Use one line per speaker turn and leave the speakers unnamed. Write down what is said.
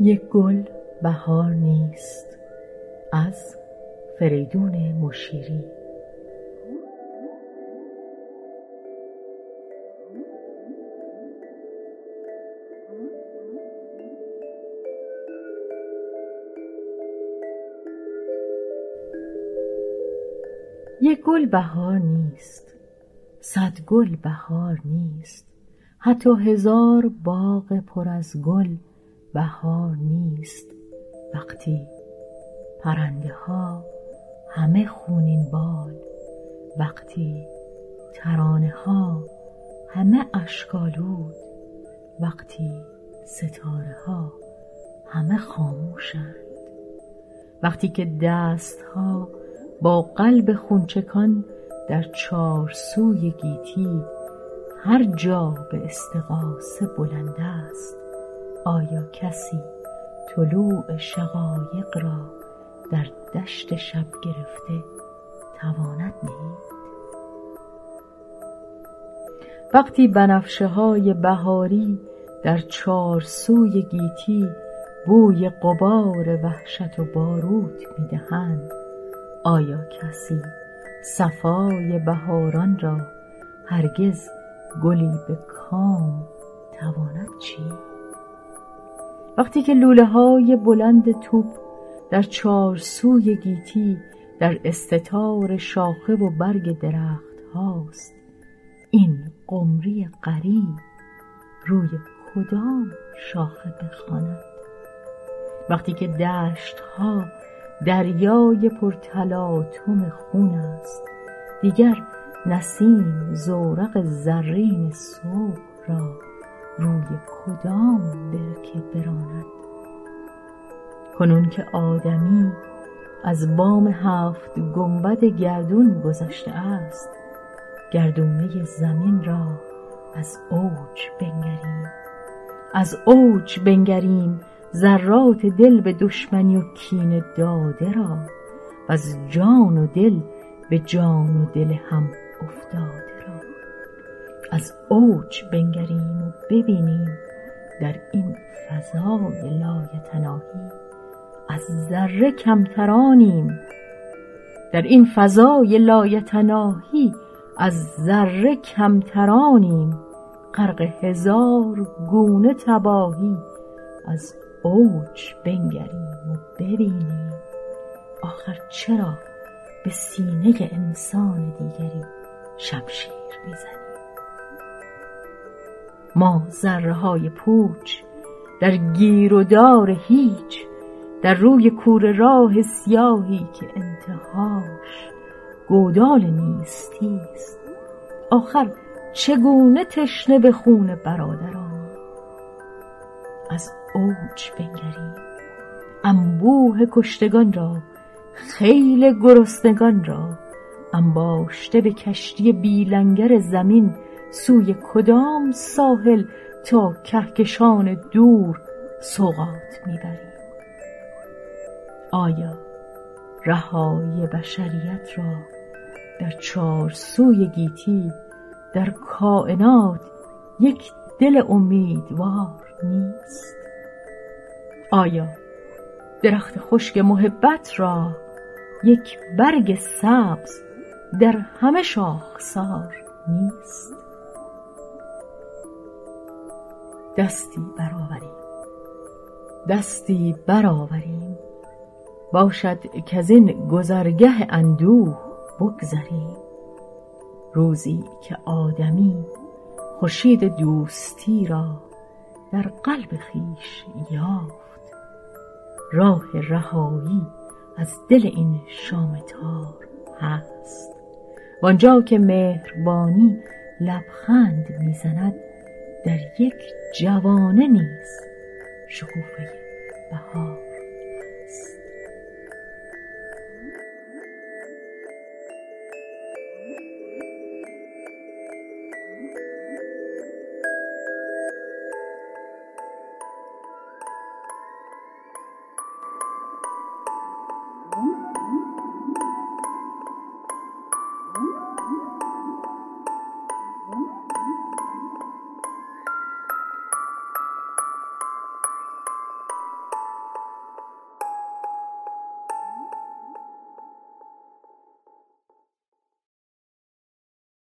یک گل بهار نیست از فریدون مشیری. یک گل بهار نیست صد گل بهار نیست حتی هزار باغ پر از گل بهار نیست. وقتی پرنده ها همه خونین بال وقتی ترانه ها همه اشکالود وقتی ستاره ها همه خاموشند. وقتی که دست ها با قلب خونچکان در چار سوی گیتی هر جا به استغاثه بلند است. آیا کسی طلوع شقایق را در دشت شب گرفته تواند دید؟ وقتی بنفشه های بهاری در چار سوی گیتی بوی قبار وحشت و باروت می‌دهند آیا کسی صفای بهاران را هرگز گلی به کام تواند چید؟ وقتی که لوله های بلند توپ در چارسوی گیتی در استتار شاخه و برگ درخت هاست این قمری قریب روی کدام شاخه بخواند. وقتی که دشت ها دریای پرتلاطم خون است دیگر نسیم زورق زرین صبح را روی کدام برکه براند؟ کنون که آدمی از بام هفت گنبد گردون گذشته است گردونه زمین را از اوج بنگریم. از اوج بنگریم ذرات دل به دشمنی و کین داده را و از جان و دل به جان و دل هم افتاده. را از اوج بنگریم و ببینیم در این فضای لایتناهی از ذره کمترانیم. در این فضای لایتناهی از ذره کمترانیم. غرق هزار گونه تباهی از اوج بنگریم و ببینیم. آخر چرا به سینه انسان دیگری شمشیر می‌زنیم؟ ما ذره های پوچ در گیر و دار هیچ در روی کور راه سیاهی که انتهاش گودال نیستی است. آخر چگونه تشنه به خون برادران؟ از اوج بنگریم انبوه کشتگان را خیل گرسنگان را انباشته به کشتی بیلنگر زمین سوی کدام ساحل تا کهکشان دور سوقات می‌بریم؟ آیا رهای بشریت را در چار سوی گیتی در کائنات یک دل امیدوار نیست؟ آیا درخت خشک محبت را یک برگ سبز در همه شاخسار نیست؟ دستی برآوریم. دستی برآوریم. باشد که از این گذرگه اندوه بگذریم. روزی که آدمی خورشید دوستی را در قلب خیش یافت. راه رهایی از دل این شامتار هست. وانجا که مهربانی لبخند می‌زند در یک جوانه نیز شکوفه بهار.